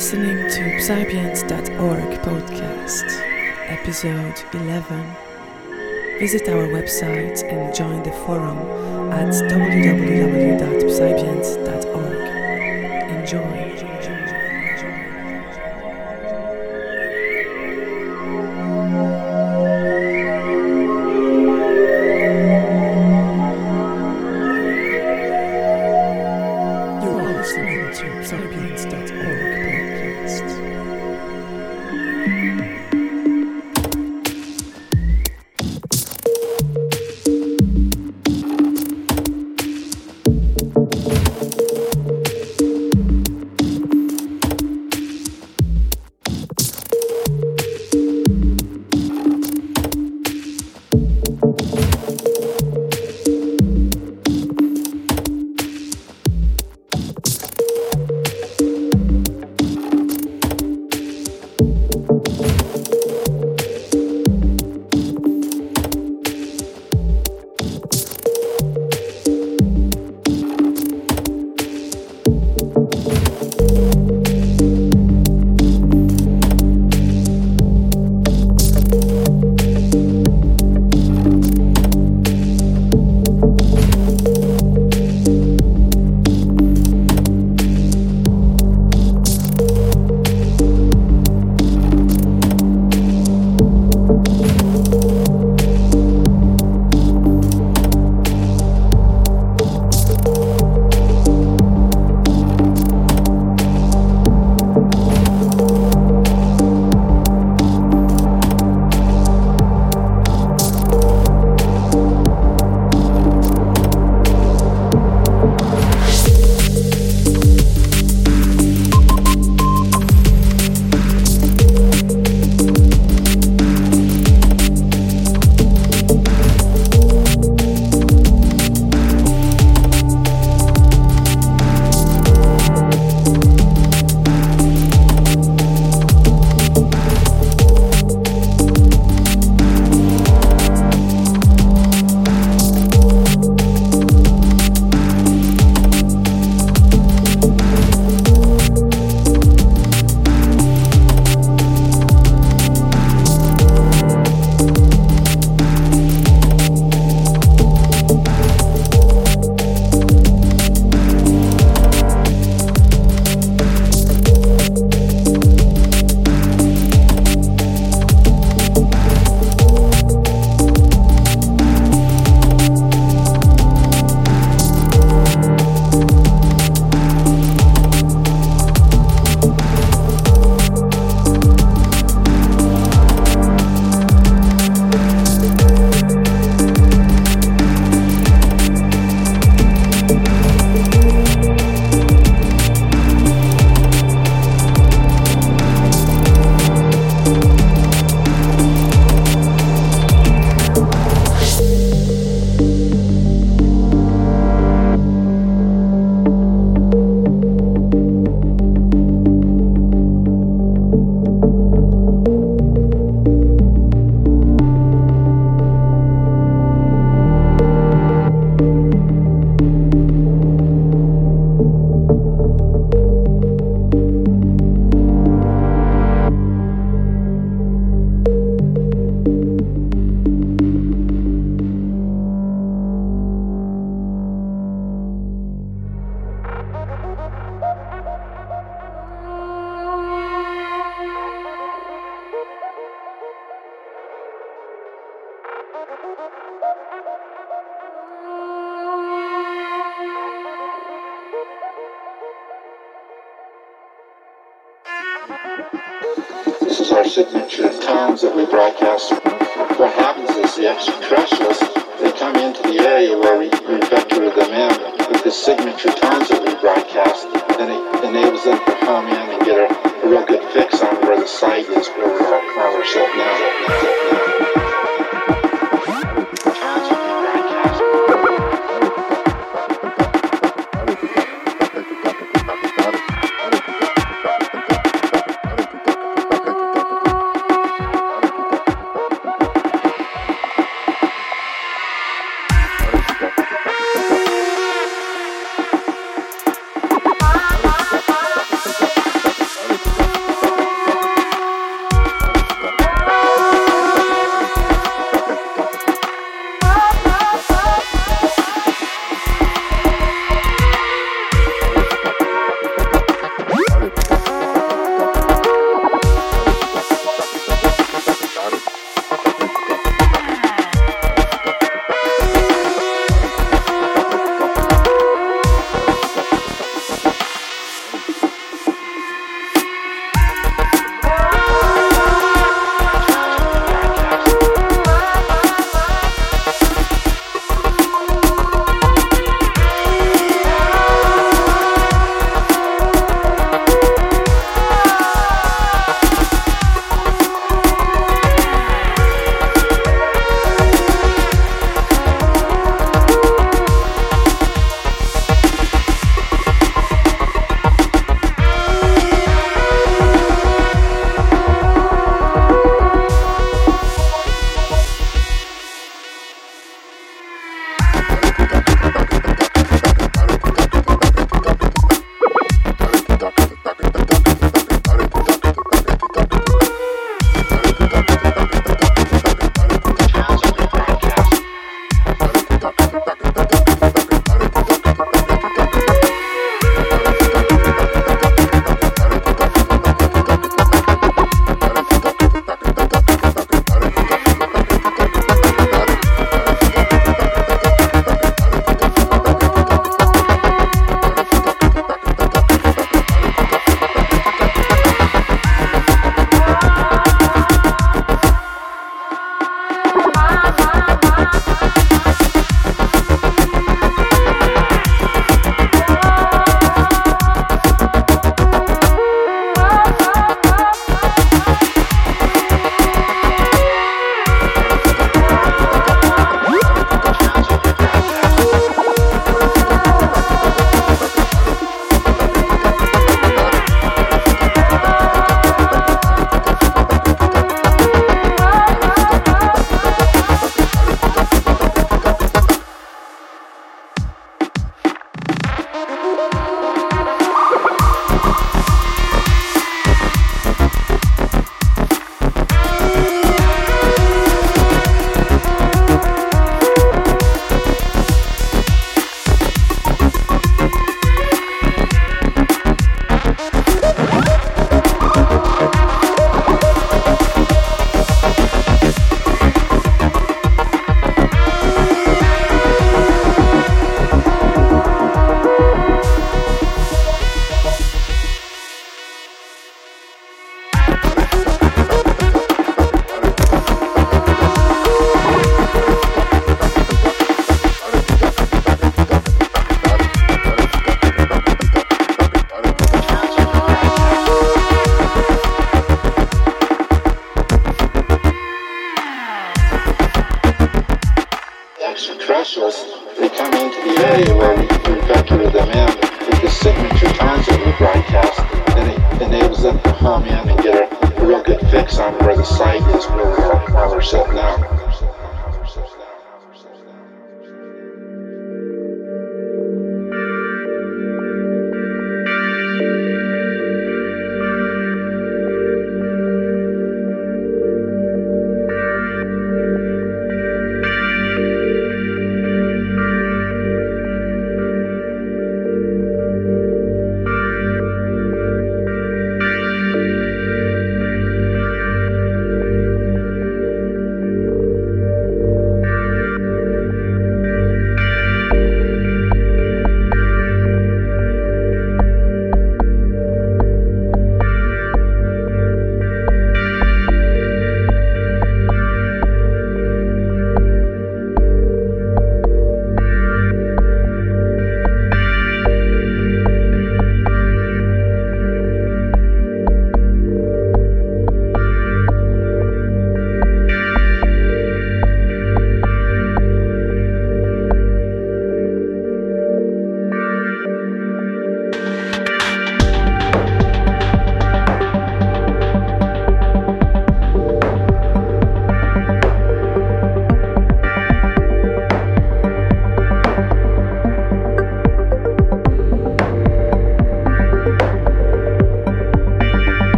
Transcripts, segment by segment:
listening to psibient.org podcast, episode 11. Visit our website and join the forum at www.psibient.org.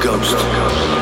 ghost.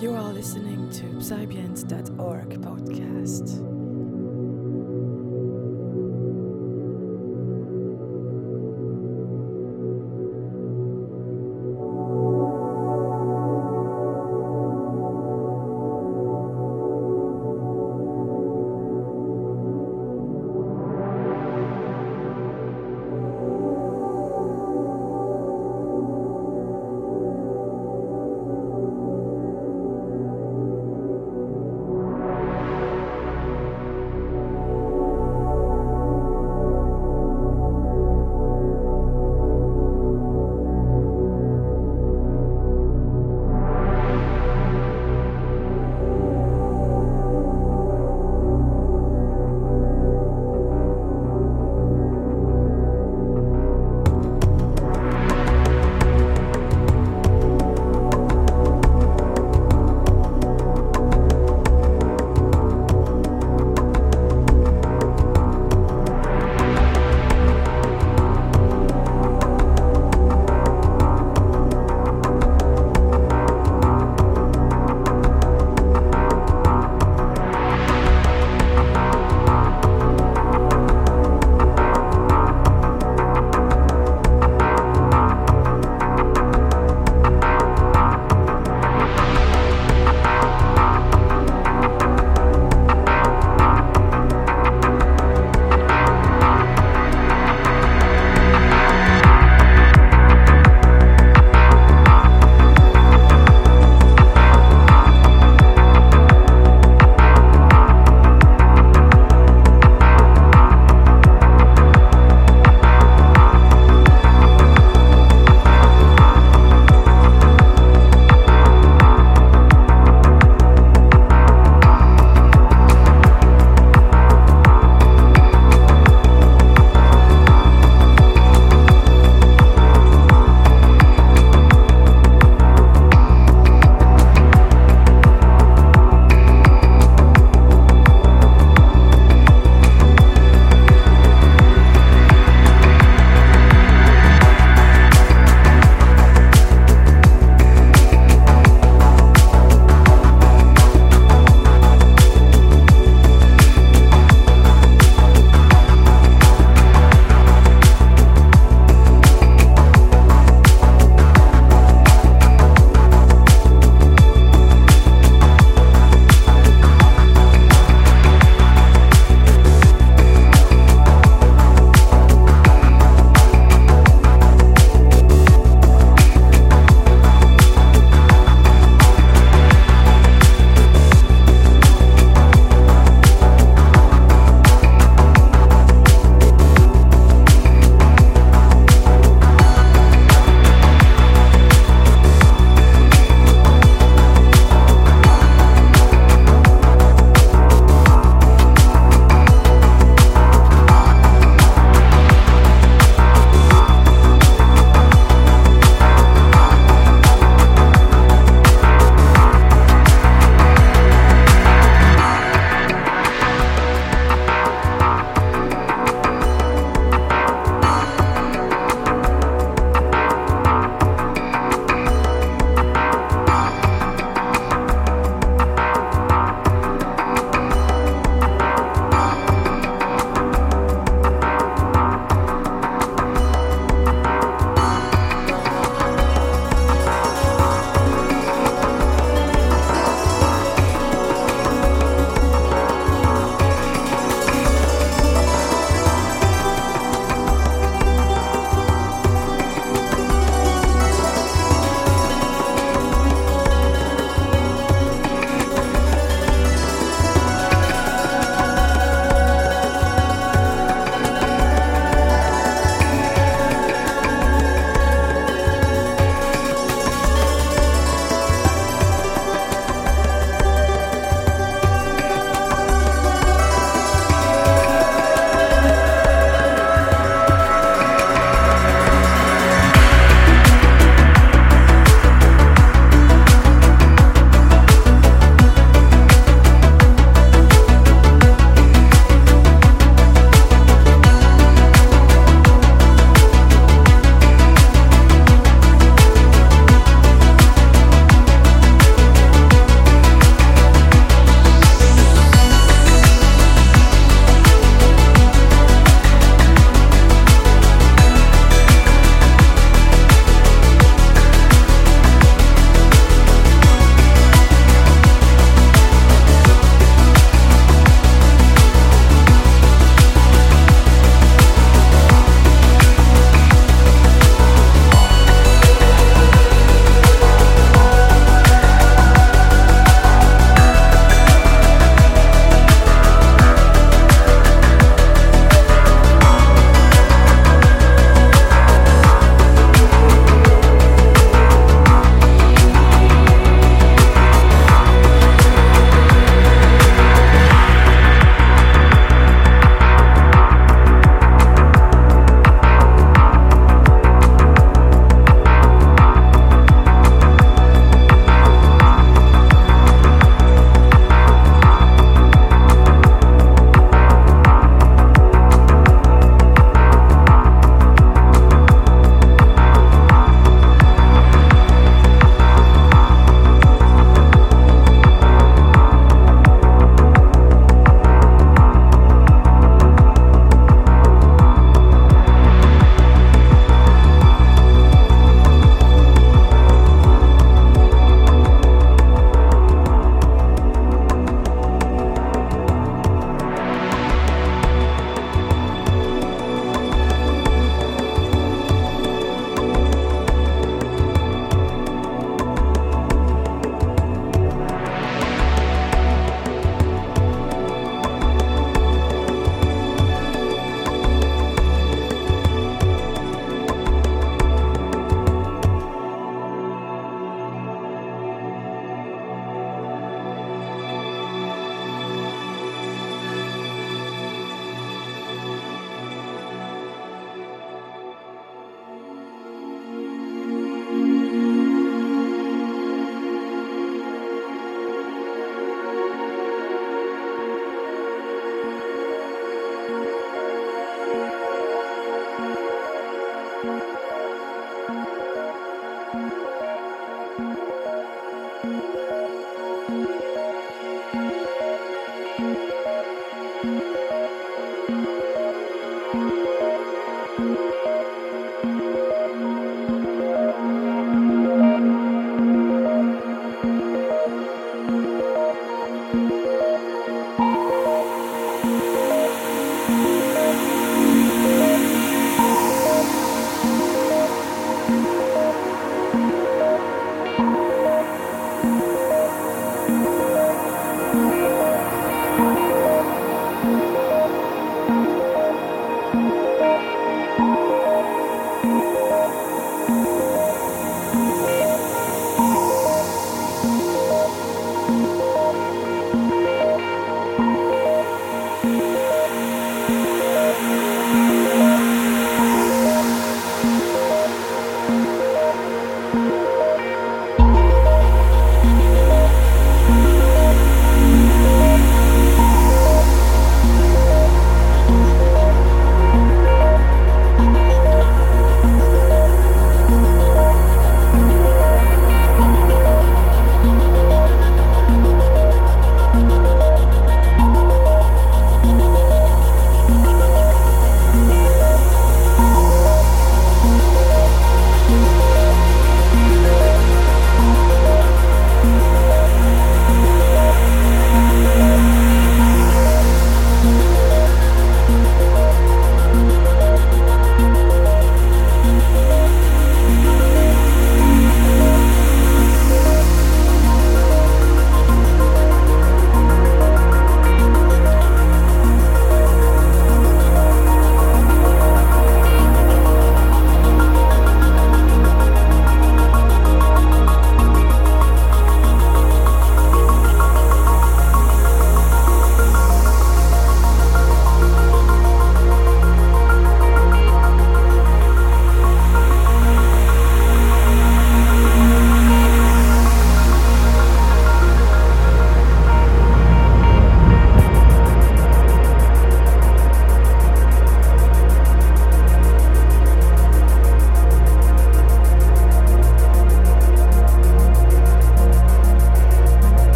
You are listening to Psybians.org podcast.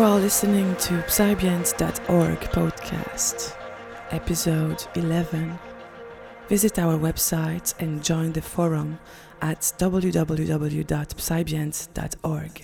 Are listening to psybians.org podcast, episode 11. Visit our website and join the forum at www.psybians.org.